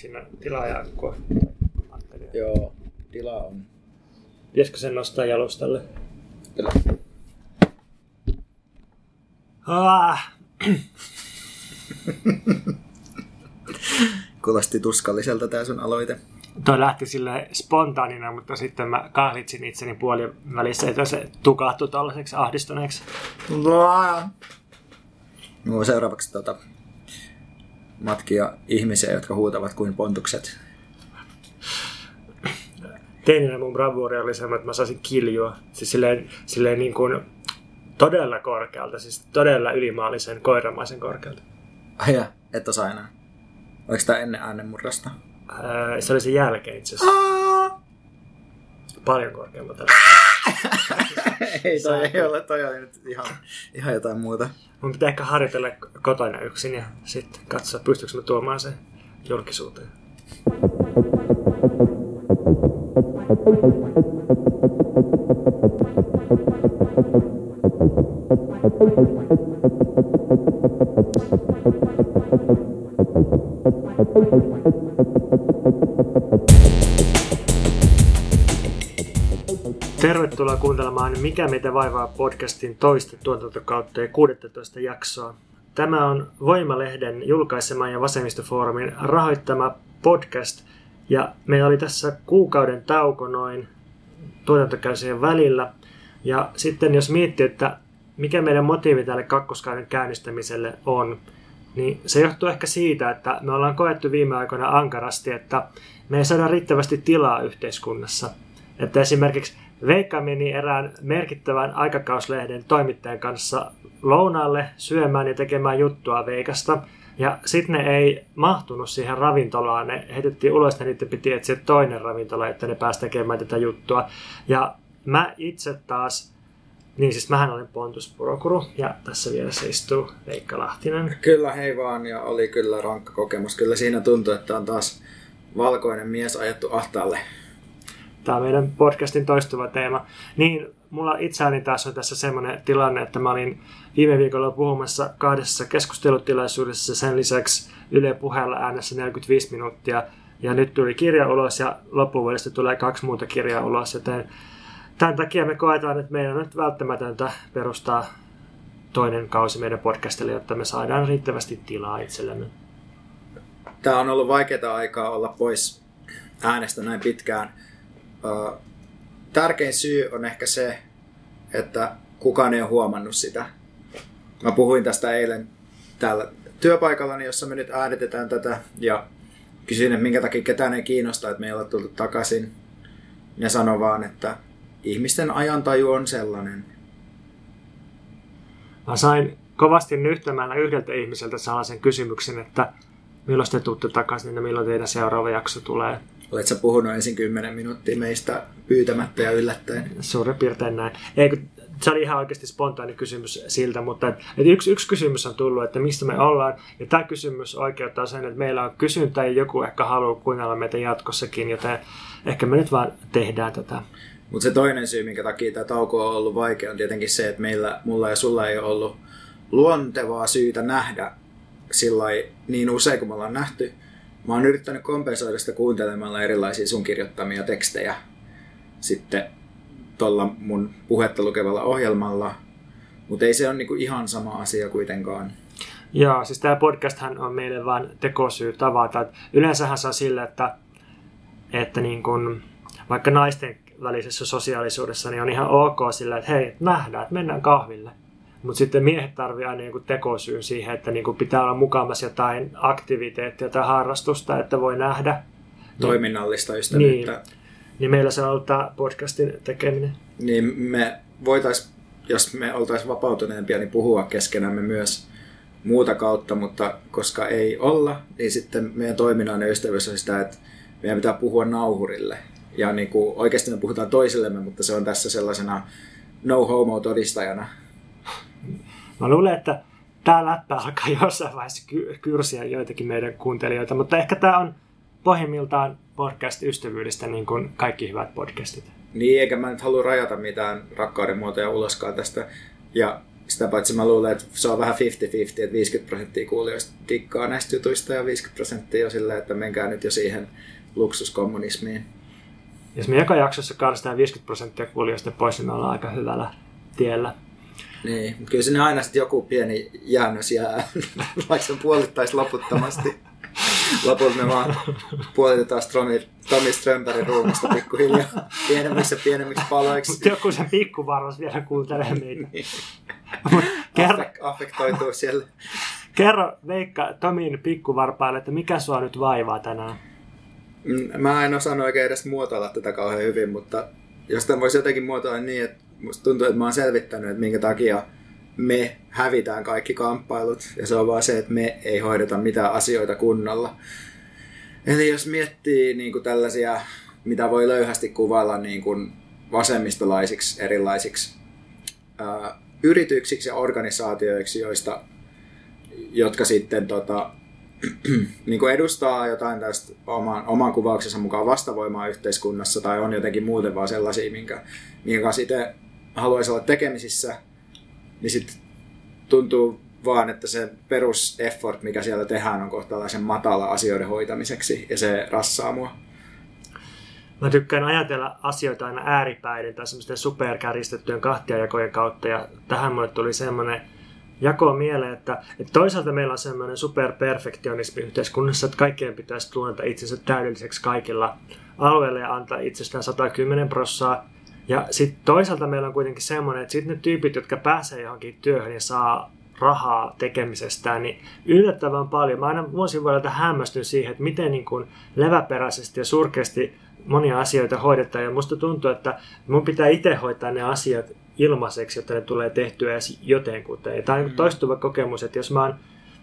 siinä tilaajaakkoa. Joo, tila on. Pitäisikö sen nostaa jalustalle? Kyllä. Ah, Kuulosti tuskalliselta tää sun aloite. toi lähti sille spontaanina, mutta sitten mä kahlitsin itseni puolin välissä, että se tukahtui tällaiseksi ahdistuneeksi. Mulla on seuraavaksi tota, matkia ihmisiä, jotka huutavat kuin pontukset. Teininä mun bravuuri oli semmoinen, että mä saisin kiljua. Siis silleen, silleen niin kuin todella korkealta, siis todella ylimaallisen koiramaisen korkealta. Ai ja, et osaa enää. Oliko tää ennen äänenmurrasta? Ää, se oli sen jälkeen itse asiassa. Paljon korkeammalta. ei, toi ei ole, toi oli nyt ihan, ihan jotain muuta. Mun pitää ehkä harjoitella kotona yksin ja sitten katsoa, pystyykö mä tuomaan sen julkisuuteen. Tervetuloa kuuntelemaan Mikä meitä vaivaa podcastin toista tuotantokautta ja 16 jaksoa. Tämä on Voimalehden julkaisema ja Vasemmistofoorumin rahoittama podcast. Ja meillä oli tässä kuukauden tauko noin tuotantokäysien välillä. Ja sitten jos miettii, että mikä meidän motiivi tälle kakkoskauden käynnistämiselle on, niin se johtuu ehkä siitä, että me ollaan koettu viime aikoina ankarasti, että me ei saada riittävästi tilaa yhteiskunnassa. Että esimerkiksi Veikka meni erään merkittävän aikakauslehden toimittajan kanssa lounaalle syömään ja tekemään juttua Veikasta. Ja sitten ne ei mahtunut siihen ravintolaan, ne heitettiin ulos ja niiden piti etsiä toinen ravintola, että ne pääsi tekemään tätä juttua. Ja mä itse taas, niin siis mähän olen Pontus Purokuru ja tässä vieressä istuu Veikka Lahtinen. Kyllä hei vaan ja oli kyllä rankka kokemus. Kyllä siinä tuntui, että on taas valkoinen mies ajettu ahtaalle. Tämä meidän podcastin toistuva teema. Niin, mulla itseäni taas on tässä semmoinen tilanne, että mä olin viime viikolla puhumassa kahdessa keskustelutilaisuudessa sen lisäksi Yle puheella äänessä 45 minuuttia. Ja nyt tuli kirja ulos ja loppuvuodesta tulee kaksi muuta kirjaa ulos, joten tämän takia me koetaan, että meidän on nyt välttämätöntä perustaa toinen kausi meidän podcastille, jotta me saadaan riittävästi tilaa itsellemme. Tämä on ollut vaikeaa aikaa olla pois äänestä näin pitkään. Tärkein syy on ehkä se, että kukaan ei ole huomannut sitä. Mä puhuin tästä eilen täällä työpaikallani, jossa me nyt äänitetään tätä, ja kysyin, että minkä takia ketään ei kiinnosta, että me ei ole tultu takaisin. Ja sano vaan, että ihmisten ajantaju on sellainen. Mä sain kovasti nyhtämällä yhdeltä ihmiseltä sellaisen kysymyksen, että milloin te tuutte takaisin ja milloin teidän seuraava jakso tulee. Oletko puhunut ensin 10 minuuttia meistä pyytämättä ja yllättäen? Suurin piirtein näin. Ei, kun se oli ihan oikeasti spontaani kysymys siltä, mutta et, et yksi, yksi kysymys on tullut, että mistä me ollaan. Ja tämä kysymys oikeuttaa sen, että meillä on kysyntä ja joku ehkä haluaa kuunnella meitä jatkossakin, joten ehkä me nyt vaan tehdään tätä. Mutta se toinen syy, minkä takia tämä tauko on ollut vaikea, on tietenkin se, että meillä, mulla ja sulla ei ole ollut luontevaa syytä nähdä sillä niin usein kuin me ollaan nähty. Mä oon yrittänyt kompensoida sitä kuuntelemalla erilaisia sun kirjoittamia tekstejä sitten tuolla mun puhetta lukevalla ohjelmalla, mutta ei se ole niinku ihan sama asia kuitenkaan. Joo, siis tämä podcasthan on meille vain tekosyy tavata. Et yleensähän se on sillä, että, että niin kun, vaikka naisten välisessä sosiaalisuudessa niin on ihan ok sillä, että hei, nähdään, että mennään kahville. Mutta sitten miehet tarvii aina niin tekosyyn siihen, että niin pitää olla mukamassa jotain aktiviteettia tai harrastusta, että voi nähdä. Toiminnallista ystävyyttä. Niin, niin meillä se on ollut tämä podcastin tekeminen. Niin me voitais, jos me oltaisiin vapautuneempia, niin puhua keskenämme myös muuta kautta, mutta koska ei olla, niin sitten meidän toiminnallinen ystävyys on sitä, että meidän pitää puhua nauhurille. Ja niin kuin, oikeasti me puhutaan toisillemme, mutta se on tässä sellaisena no homo todistajana. Mä luulen, että tämä läppä alkaa jossain vaiheessa ky- kyrsiä joitakin meidän kuuntelijoita, mutta ehkä tämä on pohjimmiltaan podcast-ystävyydestä niin kuin kaikki hyvät podcastit. Niin, eikä mä nyt halua rajata mitään rakkauden muotoja uloskaan tästä. Ja Sitä paitsi mä luulen, että se on vähän 50-50, että 50 prosenttia kuulijoista tikkaa näistä jutuista ja 50 prosenttia on silleen, että menkää nyt jo siihen luksuskommunismiin. Jos me joka jaksossa karsitaan 50 prosenttia kuulijoista pois, niin me ollaan aika hyvällä tiellä. Niin, mutta kyllä sinne aina sitten joku pieni jäännös jää, vaikka se puolittaisi loputtomasti. Lopulta me vaan puolitetaan Stromi, Tomi Strömbergin ruumasta pikkuhiljaa pienemmiksi ja pienemmiksi paloiksi. Mutta joku se pikkuvarmas vielä kuuntelee meitä. Niin. Kerro, Affek- affektoituu siellä. kerro Veikka Tomin pikkuvarpaille, että mikä sua nyt vaivaa tänään? Mm, Mä en osannut oikein edes muotoilla tätä kauhean hyvin, mutta jos tämän voisi jotenkin muotoilla niin, että musta tuntuu, että mä oon selvittänyt, että minkä takia me hävitään kaikki kamppailut, ja se on vaan se, että me ei hoideta mitään asioita kunnolla. Eli jos miettii niin kuin tällaisia, mitä voi löyhästi kuvailla niin kuin vasemmistolaisiksi erilaisiksi ää, yrityksiksi ja organisaatioiksi, joista, jotka sitten tota, niin kuin edustaa jotain tästä oman, oman kuvauksensa mukaan vastavoimaa yhteiskunnassa tai on jotenkin muuten vaan sellaisia, minkä, minkä itse haluaisi olla tekemisissä, niin sitten tuntuu vaan, että se perus effort, mikä siellä tehdään, on kohtalaisen matala asioiden hoitamiseksi ja se rassaa mua. Mä tykkään ajatella asioita aina ääripäiden tai semmoisten superkärjistettyjen kahtiajakojen kautta ja tähän mulle tuli semmoinen jako mieleen, että, että toisaalta meillä on semmoinen superperfektionismi yhteiskunnassa, että kaikkien pitäisi tunneta itsensä täydelliseksi kaikilla alueilla ja antaa itsestään 110 prossaa. Ja sitten toisaalta meillä on kuitenkin semmoinen, että sitten ne tyypit, jotka pääsee johonkin työhön ja saa rahaa tekemisestään, niin yllättävän paljon. Mä aina vuosien vuodelta hämmästyn siihen, että miten niin kuin leväperäisesti ja surkeasti monia asioita hoidetaan. Ja musta tuntuu, että mun pitää itse hoitaa ne asiat ilmaiseksi, jotta ne tulee tehtyä edes jotenkuten. Ja tämä on niin toistuva kokemus, että jos mä oon,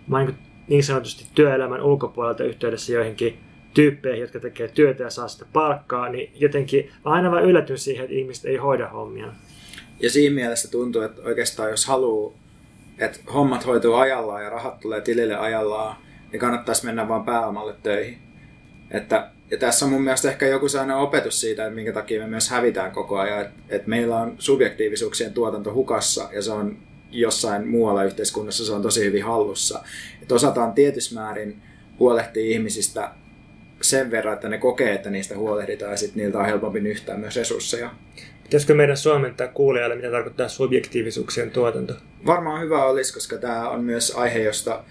mä oon niin, niin sanotusti työelämän ulkopuolelta yhteydessä joihinkin tyyppeihin, jotka tekee työtä ja saa sitä palkkaa, niin jotenkin aina vaan yllätyn siihen, että ihmiset ei hoida hommia. Ja siinä mielessä tuntuu, että oikeastaan jos haluaa, että hommat hoituu ajallaan ja rahat tulee tilille ajallaan, niin kannattaisi mennä vaan pääomalle töihin. Että, ja tässä on mun mielestä ehkä joku sellainen opetus siitä, että minkä takia me myös hävitään koko ajan. Että, että meillä on subjektiivisuuksien tuotanto hukassa ja se on jossain muualla yhteiskunnassa se on tosi hyvin hallussa. Että osataan tietyssä määrin huolehtia ihmisistä sen verran, että ne kokee, että niistä huolehditaan ja sitten niiltä on helpompi nyhtää myös resursseja. Pitäisikö meidän suomentaa kuulijalle, mitä tarkoittaa subjektiivisuuksien tuotanto? Varmaan hyvä olisi, koska tämä on myös aihe, josta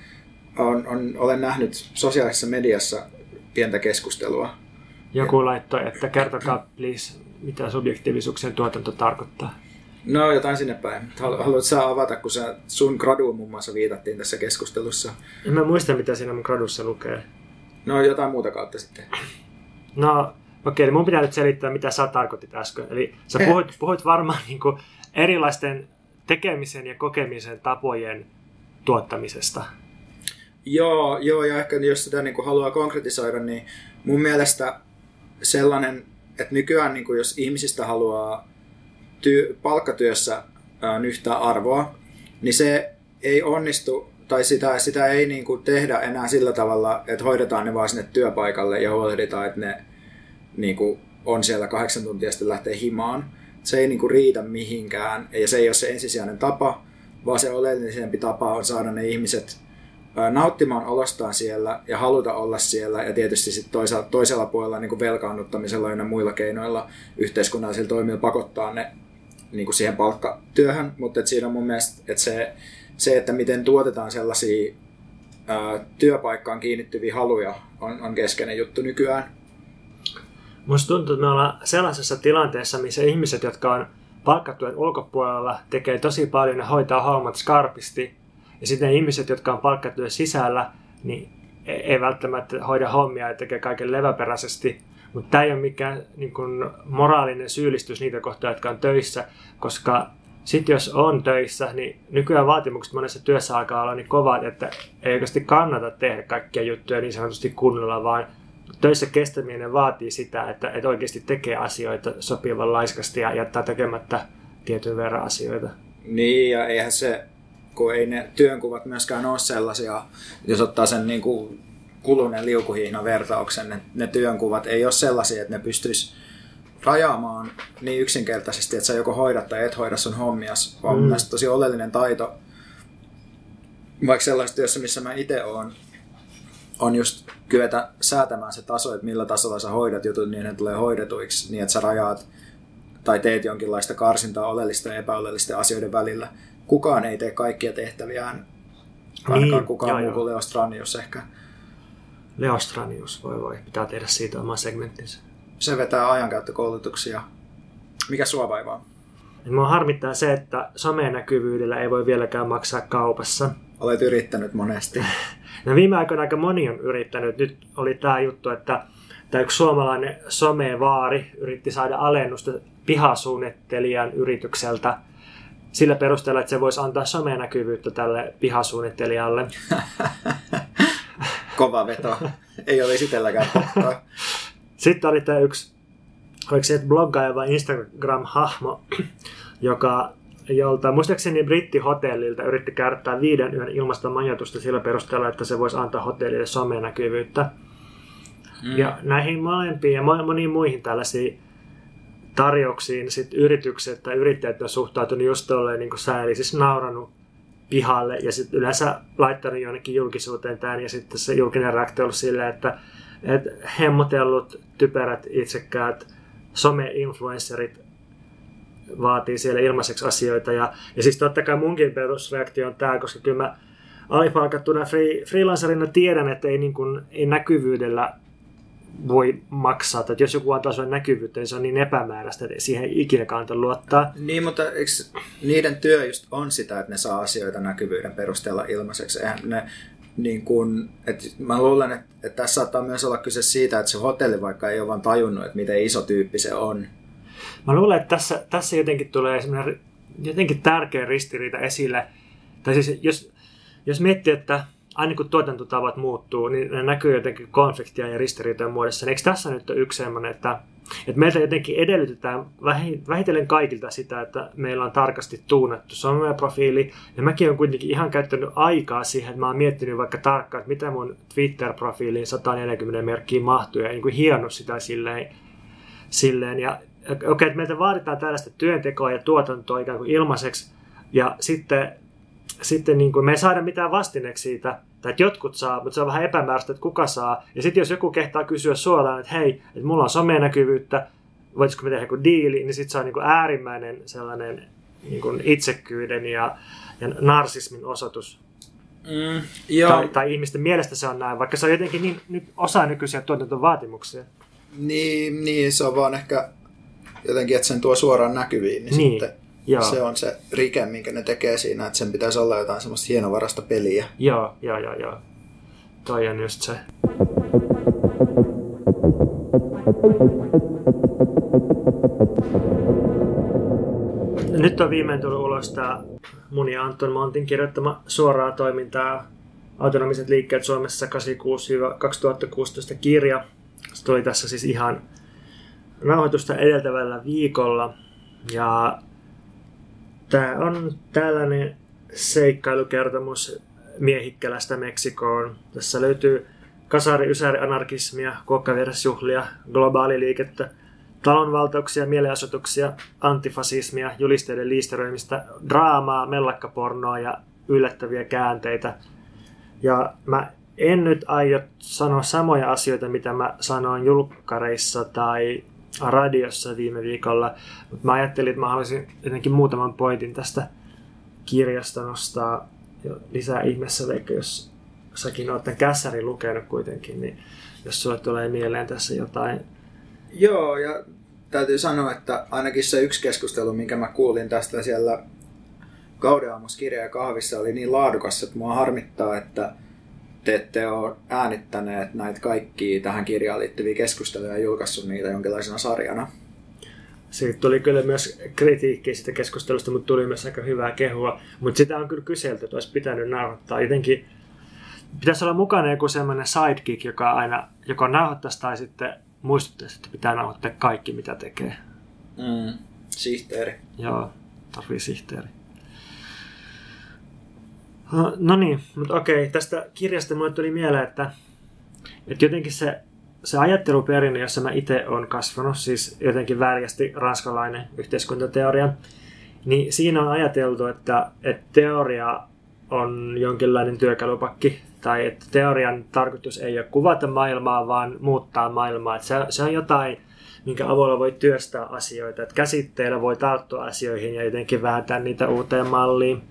on, on, olen nähnyt sosiaalisessa mediassa pientä keskustelua. Joku laittoi, että kertokaa please, mitä subjektiivisuuksien tuotanto tarkoittaa. No jotain sinne päin. Halu- Haluatko sä avata, kun sä, sun graduun muun muassa viitattiin tässä keskustelussa. En mä muista, mitä siinä mun gradussa lukee. No jotain muuta kautta sitten. No, okei, niin mun pitää nyt selittää, mitä sä tarkoitit äsken. Eli sä puhuit, puhuit varmaan niin kuin erilaisten tekemisen ja kokemisen tapojen tuottamisesta. Joo, joo, ja ehkä jos sitä niin kuin haluaa konkretisoida, niin mun mielestä sellainen, että nykyään niin kuin jos ihmisistä haluaa työ, palkkatyössä nyhtää arvoa, niin se ei onnistu, tai sitä, sitä ei niin kuin tehdä enää sillä tavalla, että hoidetaan ne vaan sinne työpaikalle ja huolehditaan, että ne niin kuin on siellä kahdeksan tuntia sitten lähtee himaan. Se ei niin kuin riitä mihinkään, ja se ei ole se ensisijainen tapa, vaan se oleellisempi tapa on saada ne ihmiset nauttimaan olostaan siellä ja haluta olla siellä ja tietysti sit toisella, toisella puolella niin kuin velkaannuttamisella ja muilla keinoilla yhteiskunnallisilla toimilla pakottaa ne niin kuin siihen palkkatyöhön, mutta siinä on mun mielestä että se, se, että miten tuotetaan sellaisia ää, työpaikkaan kiinnittyviä haluja on, on keskeinen juttu nykyään. Musta tuntuu, että me ollaan sellaisessa tilanteessa, missä ihmiset, jotka on palkkatyön ulkopuolella, tekee tosi paljon ja hoitaa hommat skarpisti. Ja sitten ne ihmiset, jotka on palkkatyön sisällä, niin ei ei välttämättä hoida hommia ja tekee kaiken leväperäisesti. Mutta tämä ei ole mikään niin kun, moraalinen syyllistys niitä kohtaa, jotka on töissä, koska sitten jos on töissä, niin nykyään vaatimukset monessa työssä alkaa olla niin kovat, että ei oikeasti kannata tehdä kaikkia juttuja niin sanotusti kunnolla, vaan töissä kestäminen vaatii sitä, että, että oikeasti tekee asioita sopivan laiskasti ja jättää tekemättä tietyn verran asioita. Niin, ja eihän se, kun ei ne työnkuvat myöskään ole sellaisia, jos ottaa sen niin kuin kuluneen liukuhihna vertauksen, ne, ne työnkuvat ei ole sellaisia, että ne pystyisi rajaamaan niin yksinkertaisesti, että sä joko hoidat tai et hoida sun hommias, vaan mm. tosi oleellinen taito, vaikka sellaisessa työssä, missä mä itse oon, on just kyetä säätämään se taso, että millä tasolla sä hoidat jutut niin, että tulee hoidetuiksi, niin että sä rajaat tai teet jonkinlaista karsintaa oleellista ja epäoleellisten asioiden välillä. Kukaan ei tee kaikkia tehtäviään, ainakaan niin, kukaan muu kuin Leo Stranius ehkä. Leo Stranius, voi voi, pitää tehdä siitä oma segmenttinsä. Se vetää ajankäyttökoulutuksia. Mikä sua vaivaa? Mua harmittaa se, että näkyvyydellä ei voi vieläkään maksaa kaupassa. Olet yrittänyt monesti. No viime aikoina aika moni on yrittänyt. Nyt oli tämä juttu, että tämä yksi suomalainen somevaari yritti saada alennusta pihasuunnittelijan yritykseltä sillä perusteella, että se voisi antaa somenäkyvyyttä tälle pihasuunnittelijalle. Kova veto. Ei ole esitelläkään Sitten oli tämä yksi, oliko se bloggaaja vai Instagram-hahmo, joka jolta muistaakseni brittihotellilta yritti käyttää viiden yön ilmasta majoitusta sillä perusteella, että se voisi antaa hotellille somenäkyvyyttä. Mm. Ja näihin molempiin ja moniin muihin tällaisiin tarjouksiin sit yritykset tai yrittäjät on suhtautunut just tolleen niin sääli, siis nauranut pihalle ja sitten yleensä laittanut jonnekin julkisuuteen tämän ja sitten se julkinen reaktio on ollut silleen, että, että hemmotellut, typerät, itsekkäät some-influencerit vaatii siellä ilmaiseksi asioita. Ja, ja siis totta kai munkin perusreaktio on tämä, koska kyllä mä alipalkattuna free, freelancerina tiedän, että ei, niin kuin, ei näkyvyydellä voi maksaa. Tai jos joku antaa sinulle näkyvyyttä, niin se on niin epämääräistä, että siihen ei ikinä kannata luottaa. Niin, mutta eikö niiden työ just on sitä, että ne saa asioita näkyvyyden perusteella ilmaiseksi? Eihän ne, niin kun, että mä luulen, että, että tässä saattaa myös olla kyse siitä, että se hotelli vaikka ei ole vaan tajunnut, että miten iso tyyppi se on. Mä luulen, että tässä, tässä jotenkin tulee jotenkin tärkeä ristiriita esille. Tai siis jos, jos miettii, että aina kun tuotantotavat muuttuu, niin ne näkyy jotenkin konfliktia ja ristiriitojen muodossa. Niin eikö tässä nyt ole yksi sellainen, että, että meiltä jotenkin edellytetään vähitellen kaikilta sitä, että meillä on tarkasti tuunattu someprofiili. Ja mäkin olen kuitenkin ihan käyttänyt aikaa siihen, että mä oon miettinyt vaikka tarkkaan, että mitä mun Twitter-profiiliin 140 merkkiä mahtuu ja niin kuin sitä silleen. silleen. Ja okei, okay, että meiltä vaaditaan tällaista työntekoa ja tuotantoa ikään kuin ilmaiseksi. Ja sitten sitten niin kuin, me ei saada mitään vastineeksi siitä, tai että jotkut saa, mutta se on vähän epämääräistä, että kuka saa. Ja sitten jos joku kehtaa kysyä suoraan, että hei, että mulla on somenäkyvyyttä, voitaisiko me tehdä joku diili, niin sitten se on niin kuin äärimmäinen sellainen niin kuin itsekyyden ja, ja narsismin osoitus. Mm, joo. Tai, tai ihmisten mielestä se on näin, vaikka se on jotenkin niin, nyt osa nykyisiä tuotantovaatimuksia. Niin, niin, se on vaan ehkä jotenkin, että sen tuo suoraan näkyviin, niin, niin. sitten Joo. Se on se rike, minkä ne tekee siinä, että sen pitäisi olla jotain semmoista hienovarasta peliä. Joo, joo, joo, joo. Toi on just se. Nyt on viimein tullut ulos tämä mun ja Anton Montin kirjoittama suoraa toimintaa Autonomiset liikkeet Suomessa 86-2016 kirja. Se tuli tässä siis ihan nauhoitusta edeltävällä viikolla. Ja Tämä on tällainen seikkailukertomus Miehikkälästä Meksikoon. Tässä löytyy kasari, ysäri, anarkismia, kuokkavirasjuhlia, globaaliliikettä, talonvaltauksia, mielenosoituksia, antifasismia, julisteiden liisteröimistä, draamaa, mellakkapornoa ja yllättäviä käänteitä. Ja mä en nyt aio sanoa samoja asioita, mitä mä sanoin julkkareissa tai radiossa viime viikolla, mutta mä ajattelin, että mä haluaisin jotenkin muutaman pointin tästä kirjasta nostaa lisää ihmeessä, vaikka jos säkin oot tämän kässärin lukenut kuitenkin, niin jos sulle tulee mieleen tässä jotain. Joo, ja täytyy sanoa, että ainakin se yksi keskustelu, minkä mä kuulin tästä siellä Gaudeamus kirja ja kahvissa oli niin laadukas, että mua harmittaa, että te ette ole äänittäneet näitä kaikkia tähän kirjaan liittyviä keskusteluja ja julkaissut niitä jonkinlaisena sarjana. Siitä tuli kyllä myös kritiikkiä siitä keskustelusta, mutta tuli myös aika hyvää kehua. Mutta sitä on kyllä kyselty, että olisi pitänyt nauhoittaa. Jotenkin pitäisi olla mukana joku semmoinen sidekick, joka aina joko nauhoittaisi tai sitten muistuttaisi, että pitää nauhoittaa kaikki, mitä tekee. Mm, sihteeri. Joo, tarvii sihteeri. No, niin, mutta okei, tästä kirjasta mulle tuli mieleen, että, että jotenkin se se ajatteluperinne, jossa mä itse olen kasvanut, siis jotenkin väljästi ranskalainen yhteiskuntateoria, niin siinä on ajateltu, että, että teoria on jonkinlainen työkalupakki, tai että teorian tarkoitus ei ole kuvata maailmaa, vaan muuttaa maailmaa. Että se, se on jotain, minkä avulla voi työstää asioita. Että käsitteillä voi tarttua asioihin ja jotenkin vääntää niitä uuteen malliin.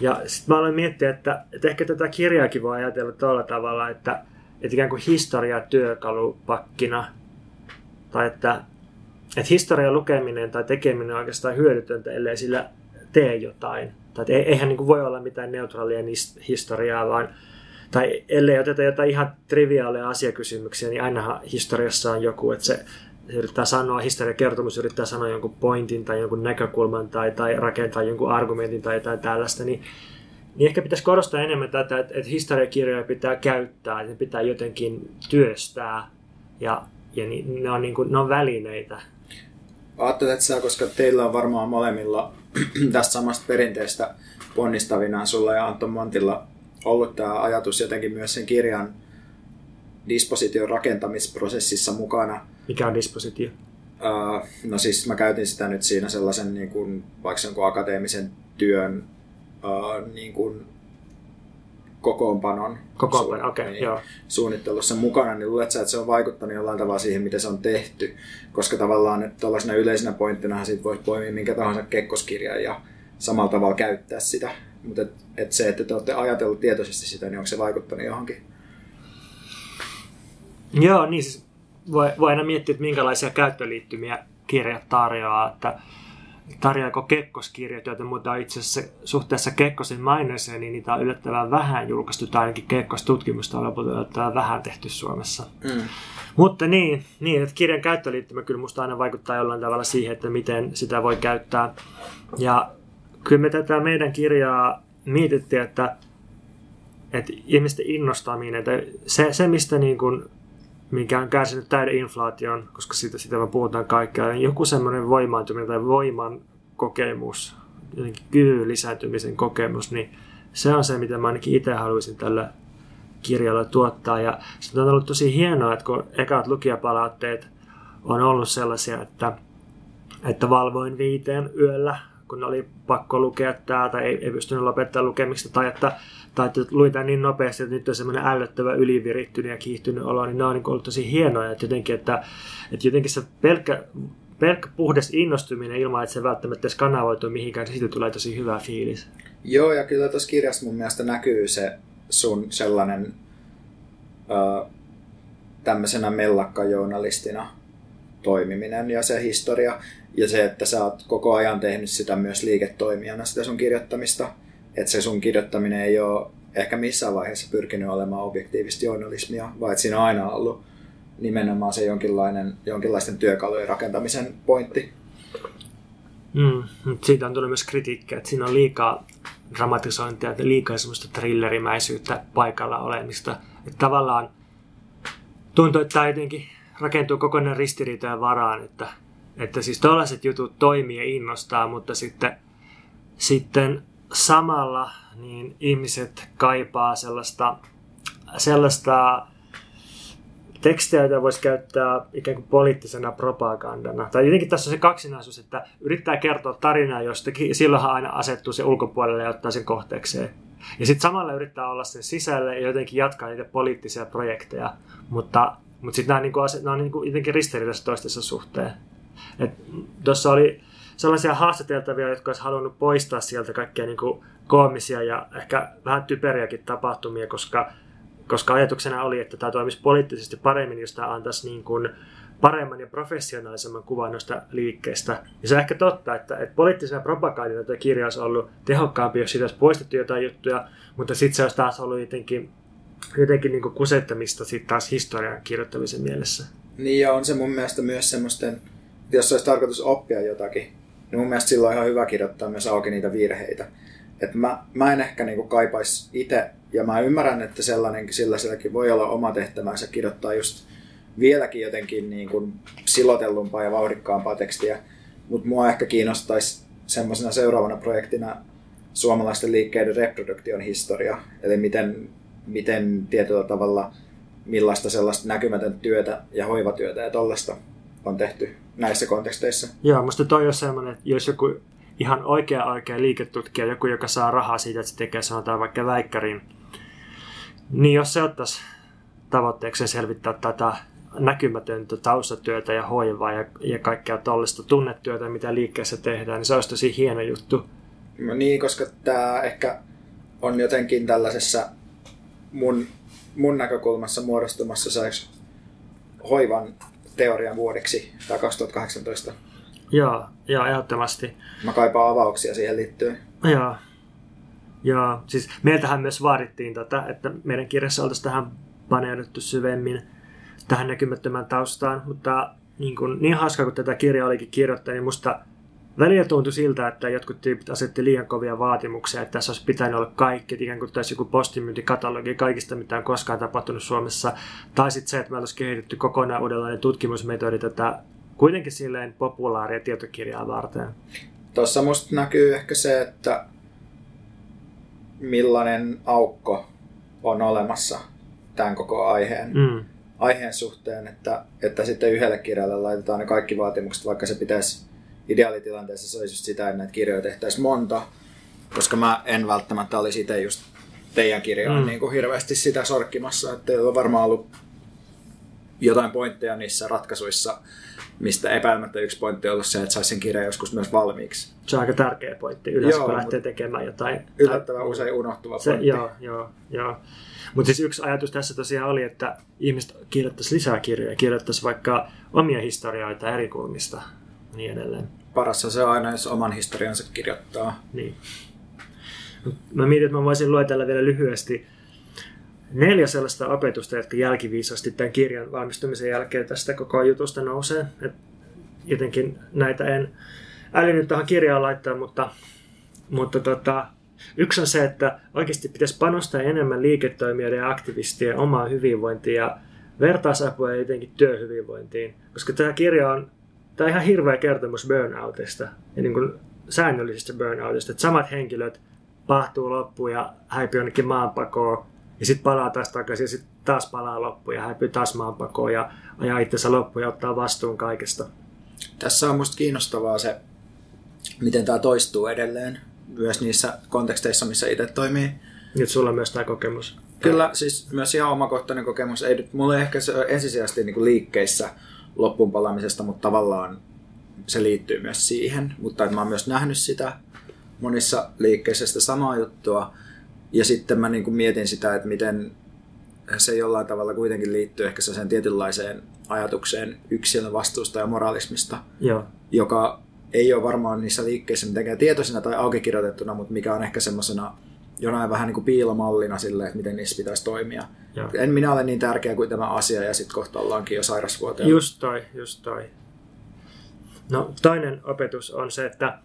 Ja sitten mä aloin miettiä, että, että ehkä tätä kirjaakin voi ajatella tuolla tavalla, että, että ikään kuin historia työkalupakkina. Tai että, että historian lukeminen tai tekeminen on oikeastaan hyödytöntä, ellei sillä tee jotain. Tai että eihän niin kuin voi olla mitään neutraalia historiaa, vaan tai ellei oteta jotain ihan triviaaleja asiakysymyksiä, niin ainahan historiassa on joku, että se yrittää sanoa, historiakertomus yrittää sanoa jonkun pointin tai jonkun näkökulman tai, tai rakentaa jonkun argumentin tai jotain tällaista, niin, niin ehkä pitäisi korostaa enemmän tätä, että, että historiakirjoja pitää käyttää, että ne pitää jotenkin työstää ja, ja niin, ne, on niin kuin, ne on välineitä. Ajattelet sä, koska teillä on varmaan molemmilla tästä samasta perinteestä ponnistavina, sulla ja Anton Montilla ollut tämä ajatus jotenkin myös sen kirjan disposition rakentamisprosessissa mukana. Mikä on dispositio? Uh, no siis mä käytin sitä nyt siinä sellaisen niin kuin, vaikka jonkun akateemisen työn uh, niin kuin kokoonpanon Kokoonpano, okei, okay, niin, joo. suunnittelussa mukana, niin luulet sä, että se on vaikuttanut jollain tavalla siihen, miten se on tehty? Koska tavallaan että tällaisena yleisenä pointtina siitä voisi poimia minkä tahansa kekkoskirjan ja samalla tavalla käyttää sitä. Mutta et, et se, että te olette ajatellut tietoisesti sitä, niin onko se vaikuttanut johonkin? Joo, niin siis voi, voi aina miettiä, että minkälaisia käyttöliittymiä kirjat tarjoaa, että tarjoako Kekkoskirjat, joita muuta itse asiassa suhteessa Kekkosen maineeseen, niin niitä on yllättävän vähän julkaistu, tai ainakin Kekkos tutkimusta on lopulta yllättävän vähän tehty Suomessa. Mm. Mutta niin, niin, että kirjan käyttöliittymä kyllä musta aina vaikuttaa jollain tavalla siihen, että miten sitä voi käyttää. Ja kyllä me tätä meidän kirjaa mietittiin, että, että ihmisten innostaminen, että se, se mistä niin kuin, mikä on kärsinyt täyden inflaation, koska siitä, siitä me puhutaan kaikkea, joku semmoinen voimaantuminen tai voiman kokemus, jotenkin kyvyn lisääntymisen kokemus, niin se on se, mitä mä ainakin itse haluaisin tällä kirjalla tuottaa. Ja se on ollut tosi hienoa, että kun ekat lukijapalautteet on ollut sellaisia, että, että valvoin viiteen yöllä kun oli pakko lukea tämä tai ei, ei pystynyt lopettamaan lukemista tai että, tai luin tämän niin nopeasti, että nyt on semmoinen ällöttävä ylivirittynyt ja kiihtynyt olo, niin ne on niin ollut tosi hienoja. Että jotenkin, että, että jotenkin se pelkkä, pelkkä puhdas innostuminen ilman, että se välttämättä edes kanavoituu mihinkään, niin siitä tulee tosi hyvä fiilis. Joo, ja kyllä tuossa kirjassa mun mielestä näkyy se sun sellainen ö, tämmöisenä mellakkajournalistina toimiminen ja se historia. Ja se, että sä oot koko ajan tehnyt sitä myös liiketoimijana, sitä sun kirjoittamista. Että se sun kirjoittaminen ei ole ehkä missään vaiheessa pyrkinyt olemaan objektiivista journalismia, vaan että siinä on aina ollut nimenomaan se jonkinlainen, jonkinlaisten työkalujen rakentamisen pointti. Mm, siitä on tullut myös kritiikkiä, että siinä on liikaa dramatisointia, liikaa semmoista thrillerimäisyyttä paikalla olemista. Että tavallaan tuntuu, että tämä jotenkin rakentuu kokonaan ristiriitojen varaan, että että siis tällaiset jutut toimii ja innostaa, mutta sitten, sitten samalla niin ihmiset kaipaa sellaista, sellaista tekstejä, joita voisi käyttää ikään kuin poliittisena propagandana. Tai jotenkin tässä on se kaksinaisuus, että yrittää kertoa tarinaa jostakin, silloinhan aina asettuu se ulkopuolelle ja ottaa sen kohteekseen. Ja sitten samalla yrittää olla sen sisällä ja jotenkin jatkaa niitä poliittisia projekteja, mutta, mutta sitten nämä, on, niin kuin, nämä on niin kuin jotenkin ristiriidassa toistensa suhteen. Tuossa oli sellaisia haastateltavia, jotka olisi halunnut poistaa sieltä kaikkia niin kuin koomisia ja ehkä vähän typeriäkin tapahtumia, koska, koska ajatuksena oli, että tämä toimisi poliittisesti paremmin, jos tämä antaisi niin kuin paremman ja professionaalisemman kuvan noista liikkeestä. Ja se on ehkä totta, että, että poliittisena propagandina tämä kirja olisi ollut tehokkaampi, jos siitä olisi poistettu jotain juttuja, mutta sitten se olisi taas ollut jotenkin, jotenkin niin kusettamista sitten taas historian kirjoittamisen mielessä. Niin ja on se mun mielestä myös semmoisten jos olisi tarkoitus oppia jotakin, niin mun mielestä silloin on ihan hyvä kirjoittaa myös auki niitä virheitä. Et mä, mä en ehkä niinku kaipaisi itse, ja mä ymmärrän, että sellainenkin, sillä silläkin voi olla oma tehtävänsä kirjoittaa just vieläkin jotenkin niin kuin silotellumpaa ja vauhdikkaampaa tekstiä, mutta mua ehkä kiinnostaisi semmoisena seuraavana projektina suomalaisten liikkeiden reproduktion historia, eli miten, miten tietyllä tavalla millaista sellaista näkymätöntä työtä ja hoivatyötä ja tollasta on tehty näissä konteksteissa. Joo, musta toi on semmoinen, että jos joku ihan oikea oikea liiketutkija, joku, joka saa rahaa siitä, että se tekee sanotaan vaikka väikkärin, niin jos se ottaisi tavoitteeksi selvittää tätä näkymätöntä taustatyötä ja hoivaa ja, ja kaikkea tollista tunnetyötä, mitä liikkeessä tehdään, niin se olisi tosi hieno juttu. No niin, koska tämä ehkä on jotenkin tällaisessa mun, mun näkökulmassa muodostumassa hoivan teorian vuodeksi tai 2018. Joo, joo, ehdottomasti. Mä kaipaan avauksia siihen liittyen. Joo. Joo, siis meiltähän myös vaadittiin, tota, että meidän kirjassa oltaisiin tähän paneuduttu syvemmin tähän näkymättömään taustaan, mutta niin, kuin, niin hauskaa kuin tätä kirjaa olikin kirjoittaa, niin musta välillä tuntui siltä, että jotkut tyypit asetti liian kovia vaatimuksia, että tässä olisi pitänyt olla kaikki, että ikään kuin tässä joku postimyyntikatalogi kaikista, mitä on koskaan tapahtunut Suomessa, tai sitten se, että meillä olisi kehitetty kokonaan uudenlainen tutkimusmetodi tätä kuitenkin silleen populaaria tietokirjaa varten. Tuossa musta näkyy ehkä se, että millainen aukko on olemassa tämän koko aiheen, mm. aiheen suhteen, että, että sitten yhdelle kirjalle laitetaan ne kaikki vaatimukset, vaikka se pitäisi ideaalitilanteessa se olisi just sitä, että näitä kirjoja tehtäisiin monta, koska mä en välttämättä olisi itse just teidän kirjaa mm. niin kuin hirveästi sitä sorkkimassa, että teillä on varmaan ollut jotain pointteja niissä ratkaisuissa, mistä epäilemättä yksi pointti on ollut se, että saisi sen kirjan joskus myös valmiiksi. Se on aika tärkeä pointti, yleensä joo, kun lähtee tekemään jotain. Yllättävän usein unohtuva se, pointti. Joo, joo, joo. Mutta siis yksi ajatus tässä tosiaan oli, että ihmiset kirjoittaisi lisää kirjoja, kirjoittaisi vaikka omia historioita eri kulmista ja niin edelleen. Parassa se aina, jos oman historiansa kirjoittaa. Niin. Mä mietin, että mä voisin luetella vielä lyhyesti neljä sellaista opetusta, jotka jälkiviisasti tämän kirjan valmistumisen jälkeen tästä koko jutusta nousee. Et jotenkin näitä en älynyt tähän kirjaan laittaa, mutta, mutta tota, yksi on se, että oikeasti pitäisi panostaa enemmän liiketoimijoiden ja aktivistien omaa hyvinvointiin ja vertaisapua ja jotenkin työhyvinvointiin. Koska tämä kirja on, tämä on ihan hirveä kertomus burnoutista ja niin kuin säännöllisestä burnoutista. Että samat henkilöt pahtuu loppuun ja häipii jonnekin maanpakoon ja sitten palaa taas takaisin ja sitten taas palaa loppuun ja häipyy taas maanpakoon ja ajaa itsensä loppuun ja ottaa vastuun kaikesta. Tässä on musta kiinnostavaa se, miten tämä toistuu edelleen myös niissä konteksteissa, missä itse toimii. Nyt sulla on myös tämä kokemus. Kyllä, siis myös ihan omakohtainen kokemus. Ei, mulla ei ehkä se ensisijaisesti niin liikkeissä loppuun palaamisesta, mutta tavallaan se liittyy myös siihen. Mutta että mä oon myös nähnyt sitä monissa liikkeissä sitä samaa juttua. Ja sitten mä niin kuin mietin sitä, että miten se jollain tavalla kuitenkin liittyy ehkä sen tietynlaiseen ajatukseen yksilön vastuusta ja moraalismista, Joo. joka ei ole varmaan niissä liikkeissä mitenkään tietoisena tai auki kirjoitettuna, mutta mikä on ehkä semmoisena jonain vähän niin kuin piilomallina sille, että miten niissä pitäisi toimia. Joo. En minä ole niin tärkeä kuin tämä asia ja sitten kohta ollaankin jo sairasvuoteen. Just toi, just toi. No toinen opetus on se, että,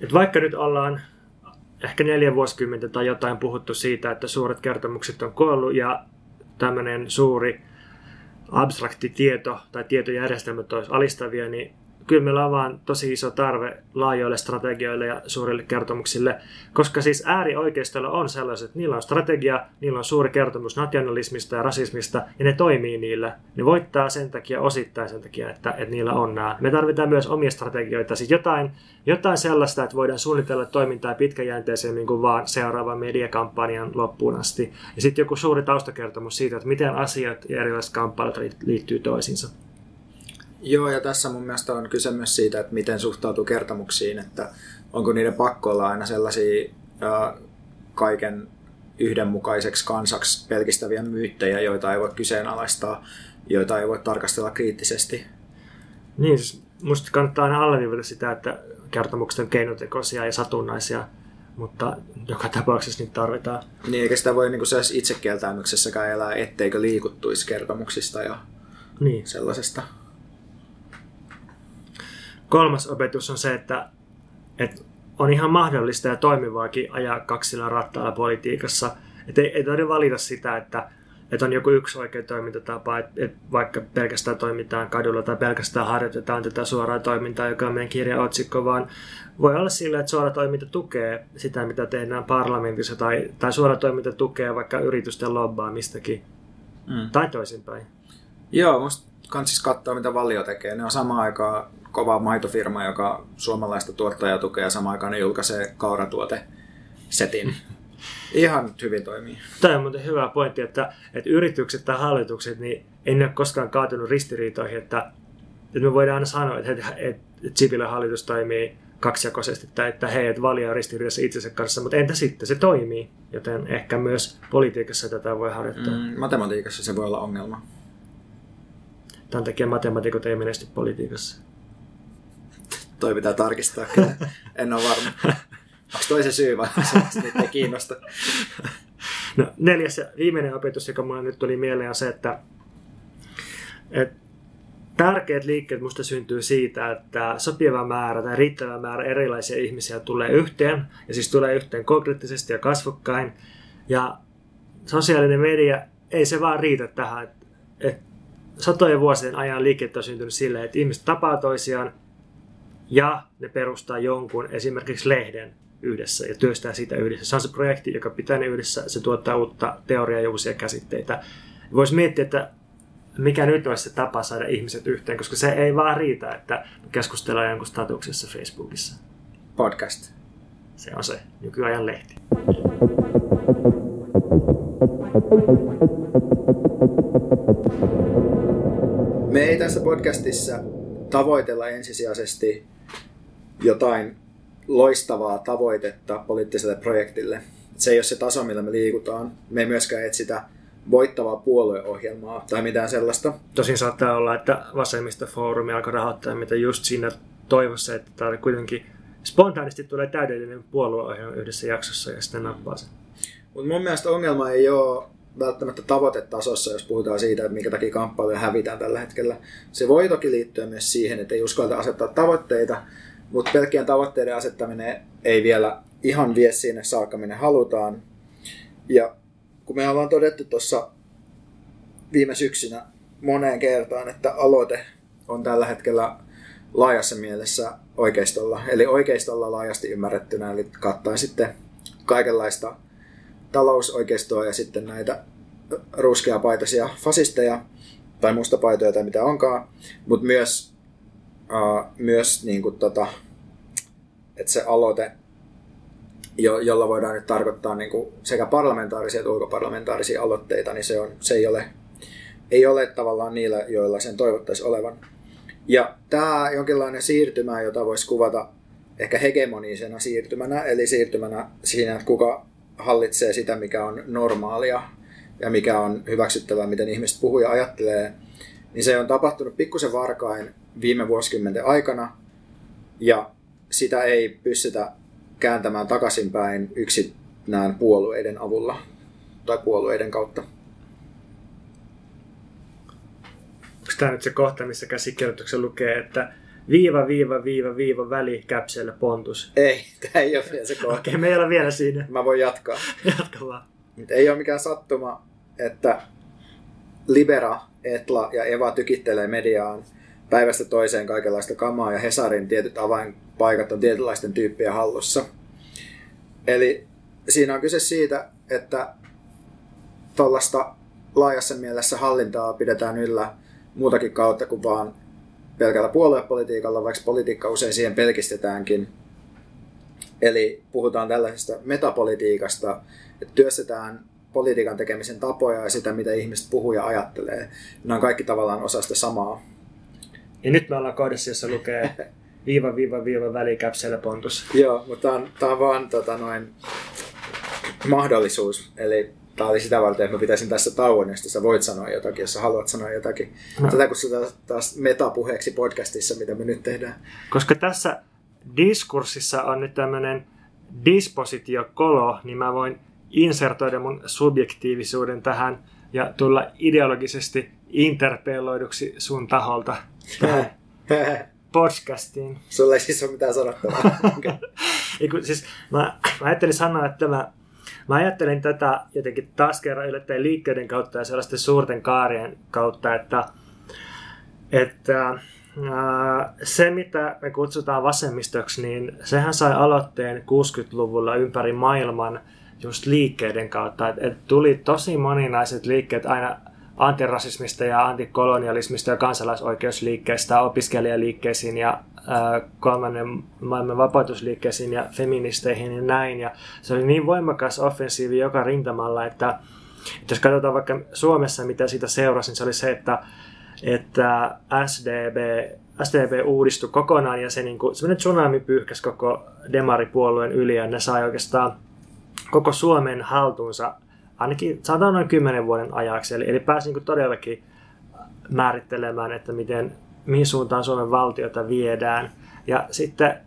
että vaikka nyt ollaan ehkä neljä vuosikymmentä tai jotain puhuttu siitä, että suuret kertomukset on kuollut ja tämmöinen suuri abstrakti tieto tai tietojärjestelmät olisi alistavia, niin kyllä meillä on vaan tosi iso tarve laajoille strategioille ja suurille kertomuksille, koska siis äärioikeistolla on sellaiset, niillä on strategia, niillä on suuri kertomus nationalismista ja rasismista, ja ne toimii niillä. Ne voittaa sen takia osittain sen takia, että, että niillä on nämä. Me tarvitaan myös omia strategioita, siis jotain, jotain sellaista, että voidaan suunnitella toimintaa pitkäjänteisemmin kuin vaan seuraavan mediakampanjan loppuun asti. Ja sitten joku suuri taustakertomus siitä, että miten asiat ja erilaiset kamppailut liittyy toisiinsa. Joo, ja tässä mun mielestä on kyse myös siitä, että miten suhtautuu kertomuksiin, että onko niiden pakko olla aina sellaisia ää, kaiken yhdenmukaiseksi kansaksi pelkistäviä myyttejä, joita ei voi kyseenalaistaa, joita ei voi tarkastella kriittisesti. Niin, siis musta kannattaa aina alleviivata sitä, että kertomukset on keinotekoisia ja satunnaisia, mutta joka tapauksessa niitä tarvitaan. Niin, eikä sitä voi niin itsekieltäymyksessäkään elää, etteikö liikuttuisi kertomuksista ja niin. sellaisesta. Kolmas opetus on se, että, että on ihan mahdollista ja toimivaakin ajaa kaksilla rattailla politiikassa. Että ei, ei tarvitse valita sitä, että, että on joku yksi oikea toimintatapa, että, että vaikka pelkästään toimitaan kadulla tai pelkästään harjoitetaan tätä suoraa toimintaa, joka on meidän kirjan otsikko, vaan voi olla sillä, että suora toiminta tukee sitä, mitä tehdään parlamentissa, tai, tai suora toiminta tukee vaikka yritysten lobbaamistakin. Mm. Tai toisinpäin. Joo, musta kansis katsoa, mitä Valio tekee. Ne on samaan aikaan kova maitofirma, joka suomalaista tuottajaa tukee ja samaan aikaan ne julkaisee kauratuote setin. Ihan hyvin toimii. Tämä on muuten hyvä pointti, että, että yritykset tai hallitukset, niin ei ne ole koskaan kaatunut ristiriitoihin, että, että me voidaan aina sanoa, että, että, että Sipilän hallitus toimii kaksijakoisesti tai että hei, että valia on ristiriidassa itsensä kanssa, mutta entä sitten se toimii, joten ehkä myös politiikassa tätä voi harjoittaa. Mm, matematiikassa se voi olla ongelma. Tämän takia matemaatikot ei menesty politiikassa. Toi pitää tarkistaa kyllä. En ole varma. Onko toi se syy vai se ei kiinnosta? No, neljäs ja viimeinen opetus, joka mulle nyt tuli mieleen, on se, että, että tärkeät liikkeet musta syntyy siitä, että sopiva määrä tai riittävä määrä erilaisia ihmisiä tulee yhteen, ja siis tulee yhteen konkreettisesti ja kasvokkain. Ja sosiaalinen media, ei se vaan riitä tähän. Että et satojen vuosien ajan liikkeet on syntynyt silleen, että ihmiset tapaa toisiaan ja ne perustaa jonkun, esimerkiksi lehden, yhdessä ja työstää sitä yhdessä. Se on se projekti, joka pitää ne yhdessä, se tuottaa uutta teoriaa ja uusia käsitteitä. Voisi miettiä, että mikä nyt olisi se tapa saada ihmiset yhteen, koska se ei vaan riitä, että keskustellaan jonkun statuksessa Facebookissa. Podcast. Se on se nykyajan lehti. Me ei tässä podcastissa tavoitella ensisijaisesti jotain loistavaa tavoitetta poliittiselle projektille. Se ei ole se taso, millä me liikutaan. Me ei myöskään etsitä voittavaa puolueohjelmaa tai mitään sellaista. Tosin saattaa olla, että vasemmistofoorumi alkoi rahoittaa mitä just siinä toivossa, että tämä kuitenkin spontaanisti tulee täydellinen puolueohjelma yhdessä jaksossa ja sitten nappaa sen. Mutta mun mielestä ongelma ei ole välttämättä tavoitetasossa, jos puhutaan siitä, että minkä takia kamppailuja hävitään tällä hetkellä. Se voi toki liittyä myös siihen, että ei uskalleta asettaa tavoitteita, mutta pelkkien tavoitteiden asettaminen ei vielä ihan vie sinne saakka, minne halutaan. Ja kun me ollaan todettu tuossa viime syksynä moneen kertaan, että aloite on tällä hetkellä laajassa mielessä oikeistolla, eli oikeistolla laajasti ymmärrettynä, eli kattaa sitten kaikenlaista talousoikeistoa ja sitten näitä ruskeapaitaisia fasisteja tai mustapaitoja tai mitä onkaan, mutta myös, uh, myös niin kuin tota, että se aloite jo, jolla voidaan nyt tarkoittaa niin kuin sekä parlamentaarisia että ulkoparlamentaarisia aloitteita, niin se, on, se ei, ole, ei ole tavallaan niillä, joilla sen toivottaisi olevan. Ja tämä jonkinlainen siirtymä, jota voisi kuvata ehkä hegemonisena siirtymänä, eli siirtymänä siinä, että kuka hallitsee sitä, mikä on normaalia ja mikä on hyväksyttävää, miten ihmiset puhuu ja ajattelee, niin se on tapahtunut pikkusen varkain viime vuosikymmenten aikana, ja sitä ei pystytä kääntämään takaisinpäin yksinään puolueiden avulla tai puolueiden kautta. Onko tämä nyt se kohta, missä käsikirjoituksen lukee, että viiva, viiva, viiva, viiva, väli, käpseellä, pontus? Ei, tämä ei ole vielä se kohta. Okei, okay, me ei ole vielä siinä. Mä voin jatkaa. Jatka vaan. Ei ole mikään sattuma, että Libera, Etla ja Eva tykittelee mediaan päivästä toiseen kaikenlaista kamaa ja Hesarin tietyt avainpaikat on tietynlaisten tyyppien hallussa. Eli siinä on kyse siitä, että tuollaista laajassa mielessä hallintaa pidetään yllä muutakin kautta kuin vaan pelkällä puoluepolitiikalla, vaikka politiikka usein siihen pelkistetäänkin. Eli puhutaan tällaisesta metapolitiikasta, että työstetään politiikan tekemisen tapoja ja sitä, mitä ihmiset puhuu ja ajattelee. Ne on kaikki tavallaan osa sitä samaa. Ja nyt me ollaan kohdassa, jossa lukee viiva, viiva, viiva, välikäpsellä pontus. Joo, mutta tämä on, tämä on vaan tota, noin, mahdollisuus. Eli tämä oli sitä varten, että mä pitäisin tässä tauon, josta sä voit sanoa jotakin, jos sä haluat sanoa jotakin. No. Tätä kutsutaan taas metapuheeksi podcastissa, mitä me nyt tehdään. Koska tässä diskurssissa on nyt tämmöinen dispositiokolo, niin mä voin insertoida mun subjektiivisuuden tähän ja tulla ideologisesti interpelloiduksi sun taholta podcastiin. Sulla ei siis ole mitään sanottavaa. okay. siis, mä, mä ajattelin sanoa, että mä, mä ajattelin tätä jotenkin taas kerran yllättäen liikkeiden kautta ja sellaisten suurten kaarien kautta, että, että se, mitä me kutsutaan vasemmistoksi, niin sehän sai aloitteen 60-luvulla ympäri maailman just liikkeiden kautta. Et, et tuli tosi moninaiset liikkeet aina antirasismista ja antikolonialismista ja kansalaisoikeusliikkeestä opiskelijaliikkeisiin ja kolmannen maailman vapautusliikkeisiin ja feministeihin ja näin. Ja se oli niin voimakas offensiivi joka rintamalla, että, että jos katsotaan vaikka Suomessa, mitä siitä seurasi, niin se oli se, että, että SDB, SDB uudistui kokonaan ja se niin kuin, semmoinen tsunami pyyhkäsi koko demaripuolueen yli ja ne sai oikeastaan koko Suomen haltuunsa ainakin sanotaan noin kymmenen vuoden ajaksi. Eli, eli pääsi niin todellakin määrittelemään, että miten, mihin suuntaan Suomen valtiota viedään. Ja sitten,